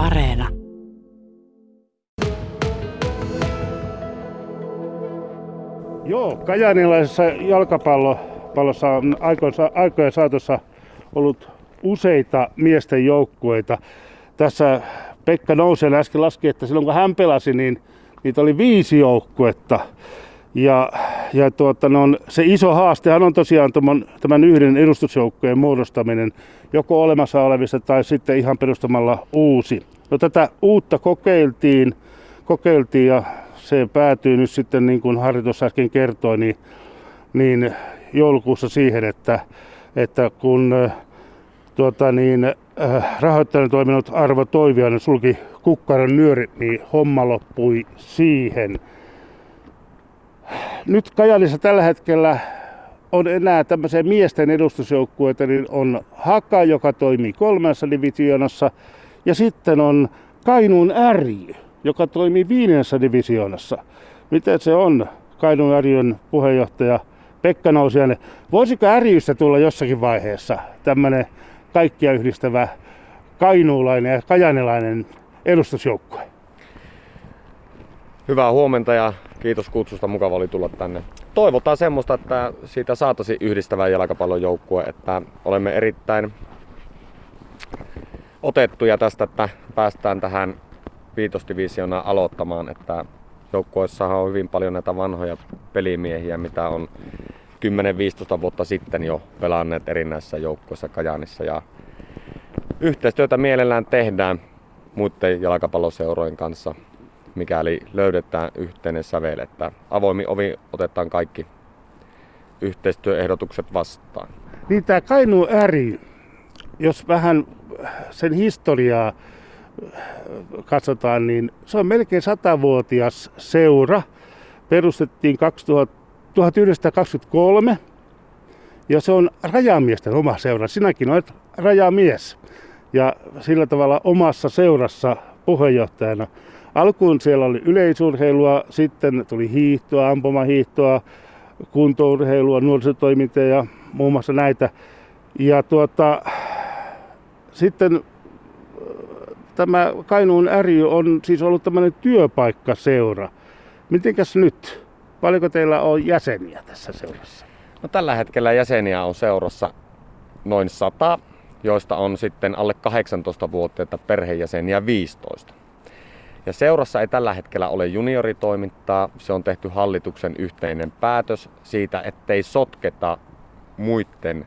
Areena. Joo, kajanilaisessa jalkapallossa on aikojen saatossa ollut useita miesten joukkueita. Tässä Pekka Nousen äsken laski, että silloin kun hän pelasi, niin niitä oli viisi joukkuetta. Ja, ja tuota, no, se iso haastehan on tosiaan tämän, tämän yhden edustusjoukkojen muodostaminen joko olemassa olevissa tai sitten ihan perustamalla uusi. No, tätä uutta kokeiltiin, kokeiltiin ja se päätyy nyt sitten niin kuin Harri tuossa äsken kertoi, niin, niin joulukuussa siihen, että, että kun tuota niin, rahoittajana toiminut Arvo Toiviainen sulki kukkaron nyörit, niin homma loppui siihen. Nyt Kajalissa tällä hetkellä on enää tämmöisiä miesten edustusjoukkueita, niin on Haka, joka toimii kolmessa divisioonassa, ja sitten on Kainuun ärjy, joka toimii viidennessä divisioonassa. Miten se on, Kainuun ärjyn puheenjohtaja Pekka Nousiainen? Voisiko ärjystä tulla jossakin vaiheessa tämmöinen kaikkia yhdistävä kainuulainen ja kajanilainen edustusjoukkue? Hyvää huomenta ja kiitos kutsusta. Mukava oli tulla tänne. Toivotaan semmoista, että siitä saataisiin yhdistävä jalkapallon joukkue, että olemme erittäin otettuja tästä, että päästään tähän viitosdivisioonaan aloittamaan, että joukkueessahan on hyvin paljon näitä vanhoja pelimiehiä, mitä on 10-15 vuotta sitten jo pelanneet erinäisissä joukkueissa Kajanissa ja yhteistyötä mielellään tehdään muiden jalkapalloseurojen kanssa, mikäli löydetään yhteinen sävel, että avoimi ovi otetaan kaikki yhteistyöehdotukset vastaan. Niin tämä Kainu ry, jos vähän sen historiaa katsotaan, niin se on melkein satavuotias seura. Perustettiin 2000, 1923 ja se on rajamiesten oma seura. Sinäkin olet rajamies ja sillä tavalla omassa seurassa puheenjohtajana. Alkuun siellä oli yleisurheilua, sitten tuli hiihtoa, ampumahiihtoa, kuntourheilua, nuorisotoimintaa ja muun muassa näitä. Ja tuota, sitten tämä Kainuun ry on siis ollut tämmöinen työpaikkaseura. Mitenkäs nyt? Paljonko teillä on jäseniä tässä seurassa? No, tällä hetkellä jäseniä on seurassa noin 100, joista on sitten alle 18-vuotiaita perhejäseniä 15. Ja seurassa ei tällä hetkellä ole junioritoimintaa. Se on tehty hallituksen yhteinen päätös siitä, ettei sotketa muiden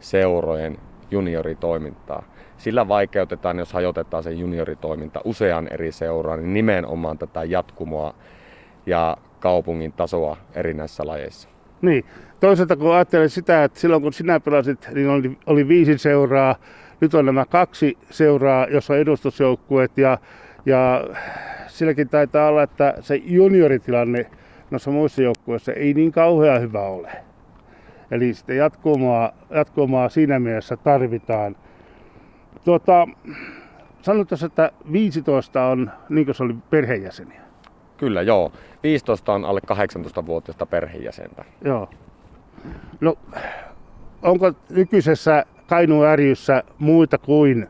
seurojen junioritoimintaa. Sillä vaikeutetaan, jos hajotetaan se junioritoiminta usean eri seuraan, niin nimenomaan tätä jatkumoa ja kaupungin tasoa erinäisissä lajeissa. Niin. Toisaalta kun ajattelee sitä, että silloin kun sinä pelasit, niin oli, oli viisi seuraa. Nyt on nämä kaksi seuraa, jossa on edustusjoukkueet ja, ja silläkin taitaa olla, että se junioritilanne noissa muissa joukkueissa ei niin kauhean hyvä ole. Eli sitten jatkumaa, jatkumaa siinä mielessä tarvitaan. Tuota, sanotaan, että 15 on, niin kuin se oli perheenjäseniä. Kyllä, joo. 15 on alle 18-vuotiaista perheenjäsentä. Joo. No, onko nykyisessä Kainuun ärjyssä muita kuin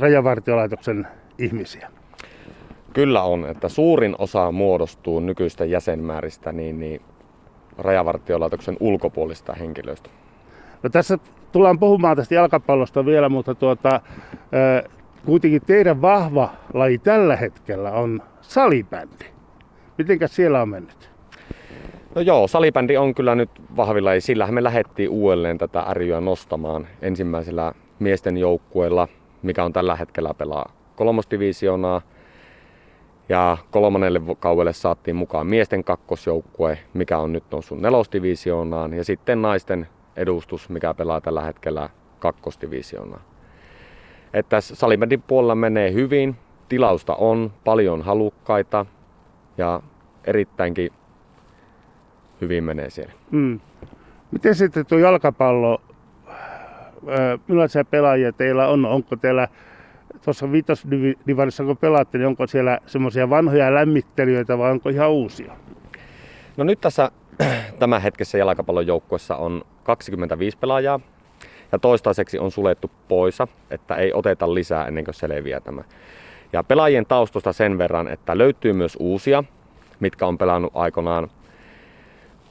Rajavartiolaitoksen ihmisiä? Kyllä on, että suurin osa muodostuu nykyistä jäsenmääristä niin, niin Rajavartiolaitoksen ulkopuolista henkilöistä. No tässä tullaan puhumaan tästä jalkapallosta vielä, mutta tuota, kuitenkin teidän vahva laji tällä hetkellä on salibändi. Mitenkä siellä on mennyt? No joo, salibändi on kyllä nyt vahvilla ja sillähän me lähdettiin uudelleen tätä ärjyä nostamaan ensimmäisellä miesten joukkueella, mikä on tällä hetkellä pelaa kolmosdivisioonaa. Ja kolmannelle kaudelle saatiin mukaan miesten kakkosjoukkue, mikä on nyt noussut nelosdivisioonaan. Ja sitten naisten edustus, mikä pelaa tällä hetkellä kakkosdivisioonaa. Että salibändin puolella menee hyvin, tilausta on, paljon halukkaita ja erittäinkin hyvin menee siellä. Mm. Miten sitten tuo jalkapallo, millaisia pelaajia teillä on? Onko teillä tuossa viitosdivarissa kun pelaatte, niin onko siellä semmoisia vanhoja lämmittelijöitä vai onko ihan uusia? No nyt tässä tämän hetkessä jalkapallon joukkuessa on 25 pelaajaa. ja toistaiseksi on sulettu poisa, että ei oteta lisää ennen kuin selviää tämä. Ja pelaajien taustosta sen verran, että löytyy myös uusia, mitkä on pelannut aikanaan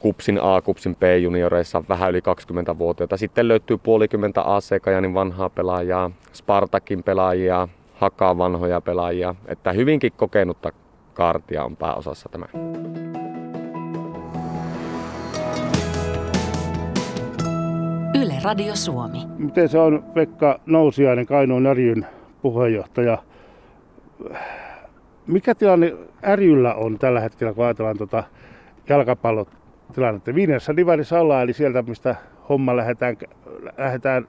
Kupsin A, Kupsin B-junioreissa vähän yli 20-vuotiaita. Sitten löytyy puolikymmentä AC Kajanin vanhaa pelaajaa, Spartakin pelaajia, Hakaa vanhoja pelaajia. Että hyvinkin kokenutta kaartia on pääosassa tämä. Yle Radio Suomi. Miten se on Pekka Nousiainen, Kainuun Ryn puheenjohtaja? Mikä tilanne Ryllä on tällä hetkellä, kun ajatellaan tuota jalkapallotilannetta? Viidessä divarissa ollaan, eli sieltä, mistä homma lähdetään, lähdetään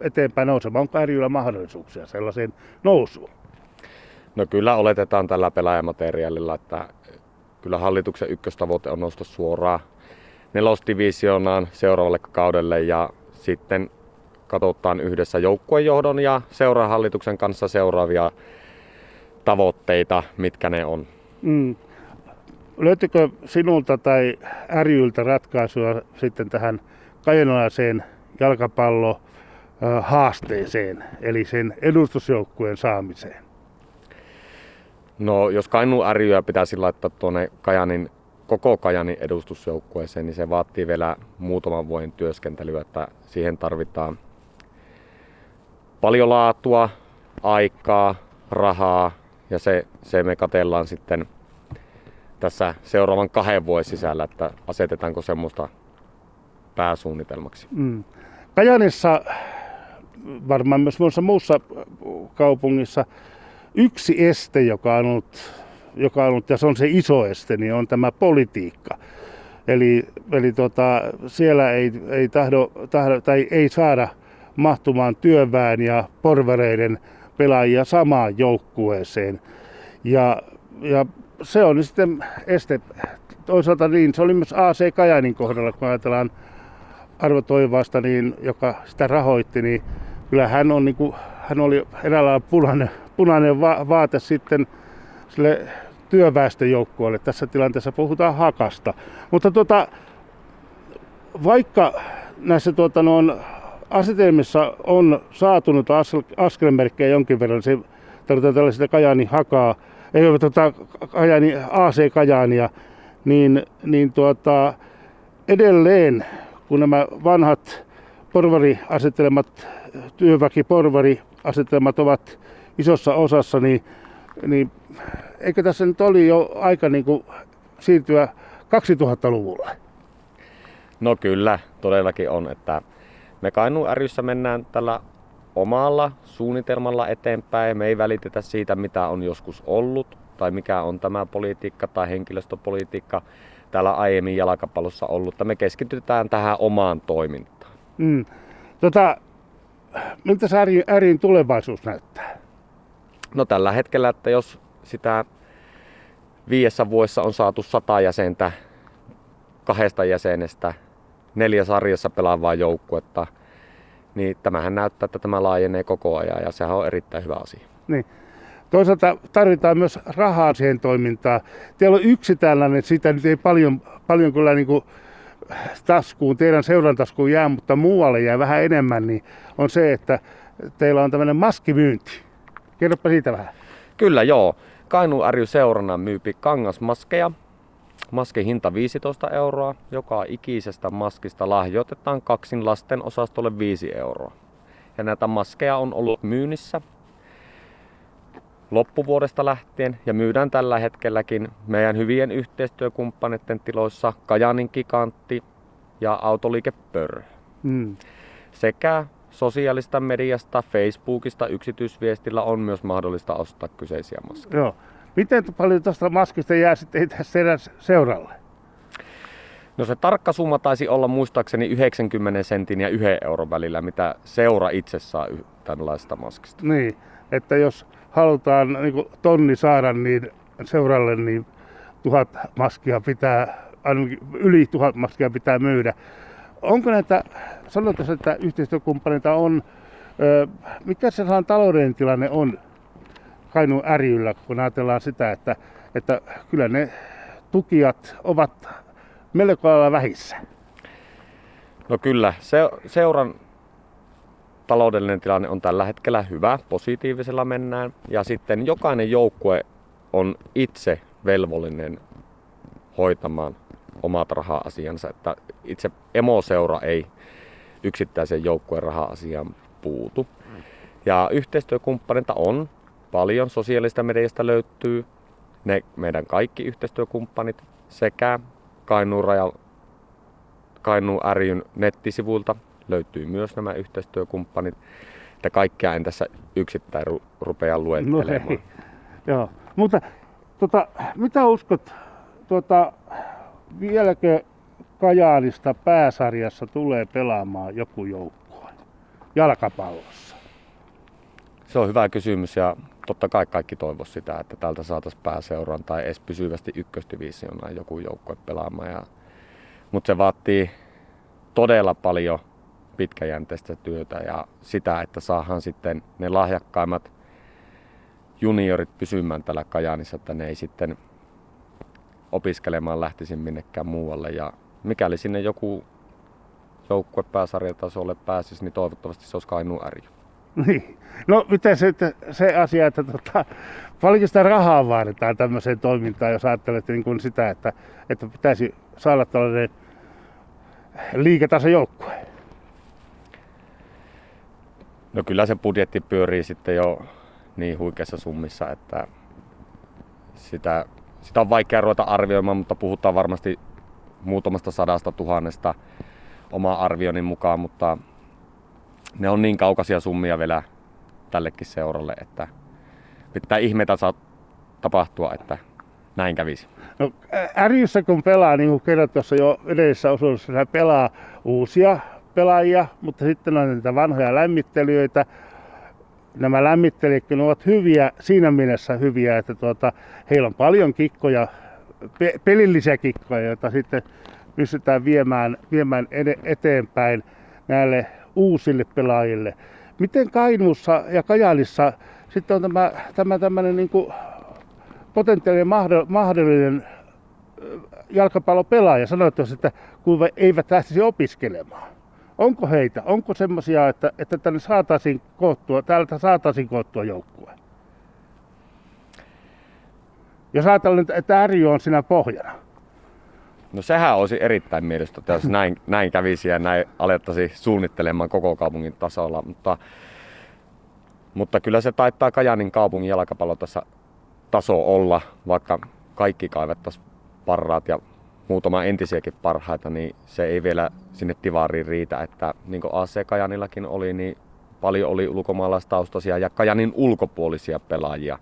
eteenpäin nousemaan. Onko Ryllä mahdollisuuksia sellaiseen nousuun? No kyllä oletetaan tällä pelaajamateriaalilla, että kyllä hallituksen ykköstavoite on nousta suoraan nelosdivisioonaan seuraavalle kaudelle ja sitten katsotaan yhdessä joukkuejohdon ja seurahallituksen kanssa seuraavia tavoitteita, mitkä ne on. Mm. Löytyykö sinulta tai RYltä ratkaisua sitten tähän kajenalaiseen jalkapallo haasteeseen, eli sen edustusjoukkueen saamiseen? No jos Kainu ry pitäisi laittaa tuonne Kajanin, koko Kajanin edustusjoukkueeseen, niin se vaatii vielä muutaman vuoden työskentelyä, että siihen tarvitaan paljon laatua, aikaa, rahaa ja se, se me katellaan sitten tässä seuraavan kahden vuoden sisällä, että asetetaanko semmoista pääsuunnitelmaksi. Mm. Kajanissa, varmaan myös monessa muussa kaupungissa, yksi este, joka on ollut, joka on ollut ja se on se iso este, niin on tämä politiikka. Eli, eli tota, siellä ei, ei, tahdo, tahdo, tai ei saada mahtumaan työväen ja porvereiden pelaajia samaan joukkueeseen. Ja, ja se on sitten este. Toisaalta niin, se oli myös AC Kajanin kohdalla, kun ajatellaan Arvo Toivasta, niin, joka sitä rahoitti, niin kyllä hän, on, niin kuin, hän oli eräällä punainen, punainen va- vaate sitten sille työväestöjoukkueelle. Tässä tilanteessa puhutaan hakasta. Mutta tuota, vaikka näissä tuota, no, asetelmissa on saatunut askelmerkkejä jonkin verran, se tarvitaan tällaista Kajani hakaa, ei ole tuota, Kajani, AC Kajania, niin, niin tuota, edelleen kun nämä vanhat porvari-asettelemat, työväki-porvari-asettelemat ovat isossa osassa, niin, niin eikö tässä nyt oli jo aika niin kuin siirtyä 2000-luvulle? No kyllä, todellakin on, että me Kainuun ryssä mennään tällä omalla suunnitelmalla eteenpäin. Me ei välitetä siitä, mitä on joskus ollut tai mikä on tämä politiikka tai henkilöstöpolitiikka täällä aiemmin jalkapallossa ollut. Me keskitytään tähän omaan toimintaan. Mm. Tota, miltä se ärin tulevaisuus näyttää? No tällä hetkellä, että jos sitä viidessä vuodessa on saatu sata jäsentä kahdesta jäsenestä neljä sarjassa pelaavaa joukkuetta, niin tämähän näyttää, että tämä laajenee koko ajan ja sehän on erittäin hyvä asia. Niin. Toisaalta tarvitaan myös rahaa siihen toimintaan. Teillä on yksi tällainen, sitä nyt ei paljon, paljon kyllä niin kuin taskuun, teidän seurantaskuun jää, mutta muualle jää vähän enemmän, niin on se, että teillä on tämmöinen maskimyynti. Kerropa siitä vähän. Kyllä joo. Kainu ry seurana myypi kangasmaskeja, Maskin hinta 15 euroa. Joka ikisestä maskista lahjoitetaan kaksin lasten osastolle 5 euroa. Ja näitä maskeja on ollut myynnissä loppuvuodesta lähtien ja myydään tällä hetkelläkin meidän hyvien yhteistyökumppaneiden tiloissa Kajanin Gigantti ja Autoliike Pörr. Mm. Sekä sosiaalista mediasta, Facebookista yksityisviestillä on myös mahdollista ostaa kyseisiä maskeja. Joo. Miten paljon tuosta maskista jää sitten teidän seuralle? No se tarkka summa taisi olla muistaakseni 90 sentin ja 1 euron välillä, mitä seura itse saa tällaista maskista. Niin, että jos halutaan niin tonni saada niin seuralle, niin tuhat maskia pitää, ainakin yli tuhat maskia pitää myydä. Onko näitä, sanotaan, että yhteistyökumppaneita on, mikä se taloudellinen tilanne on Kainuun ärjyllä, kun ajatellaan sitä, että, että kyllä ne tukijat ovat melko lailla vähissä. No kyllä, se, seuran taloudellinen tilanne on tällä hetkellä hyvä, positiivisella mennään. Ja sitten jokainen joukkue on itse velvollinen hoitamaan omat raha-asiansa. Että itse emoseura ei yksittäisen joukkueen raha-asiaan puutu. Ja yhteistyökumppaneita on paljon. Sosiaalista mediasta löytyy ne meidän kaikki yhteistyökumppanit sekä Kainuun, raja, Kainuun ryn nettisivuilta löytyy myös nämä yhteistyökumppanit. Että kaikkia en tässä yksittäin ru- rupea luettelemaan. No Joo, mutta tota, mitä uskot, tota, vieläkö Kajaanista pääsarjassa tulee pelaamaan joku joukkue jalkapallossa? Se on hyvä kysymys ja totta kai kaikki toivo sitä, että täältä saataisiin pääseuraan tai edes pysyvästi ykkösdivisioonaan joku joukkue pelaamaan. Mutta se vaatii todella paljon pitkäjänteistä työtä ja sitä, että saadaan sitten ne lahjakkaimmat juniorit pysymään tällä Kajaanissa, että ne ei sitten opiskelemaan lähtisi minnekään muualle. Ja mikäli sinne joku joukkue pääsarjatasolle pääsisi, niin toivottavasti se olisi Kainuun. Niin. No miten se, se asia, että tota, paljonko sitä rahaa vaaditaan tämmöiseen toimintaan, jos ajattelet niin kuin sitä, että, että pitäisi saada tällainen liiketasojoukkue? No kyllä se budjetti pyörii sitten jo niin huikeassa summissa, että sitä, sitä on vaikea ruveta arvioimaan, mutta puhutaan varmasti muutamasta sadasta tuhannesta oma arvioni mukaan, mutta ne on niin kaukaisia summia vielä tällekin seuralle, että pitää ihmeitä saa tapahtua, että näin kävisi. No, Ärjyssä kun pelaa, niin kuin kerrot tuossa jo edellisessä osuudessa, pelaa uusia pelaajia, mutta sitten on niitä vanhoja lämmittelijöitä. Nämä lämmittelijätkin ovat hyviä, siinä mielessä hyviä, että tuota, heillä on paljon kikkoja, pe- pelillisiä kikkoja, joita sitten pystytään viemään, viemään eteenpäin näille uusille pelaajille. Miten Kainuussa ja Kajalissa sitten on tämä, tämä tämmöinen niin potentiaalinen mahdollinen jalkapallopelaaja. Sanoit että kun eivät lähtisi opiskelemaan. Onko heitä? Onko semmoisia, että, että tänne saataisiin koottua, täältä saataisiin koottua joukkue? Jos ajatellaan, että Ry on siinä pohjana. No sehän olisi erittäin mielestä, jos näin, näin kävisi ja näin alettaisiin suunnittelemaan koko kaupungin tasolla. Mutta, mutta kyllä se taittaa Kajanin kaupungin jalkapallotaso taso olla, vaikka kaikki kaivettaisiin parhaat ja muutama entisiäkin parhaita, niin se ei vielä sinne Tivariin riitä. Että niin kuin AC Kajanillakin oli, niin paljon oli ulkomaalaistaustaisia ja Kajanin ulkopuolisia pelaajia.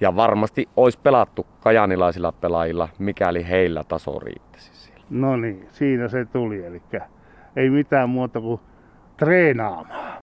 Ja varmasti olisi pelattu kajanilaisilla pelaajilla, mikäli heillä taso riittäisi siellä. No niin, siinä se tuli. Eli ei mitään muuta kuin treenaamaan.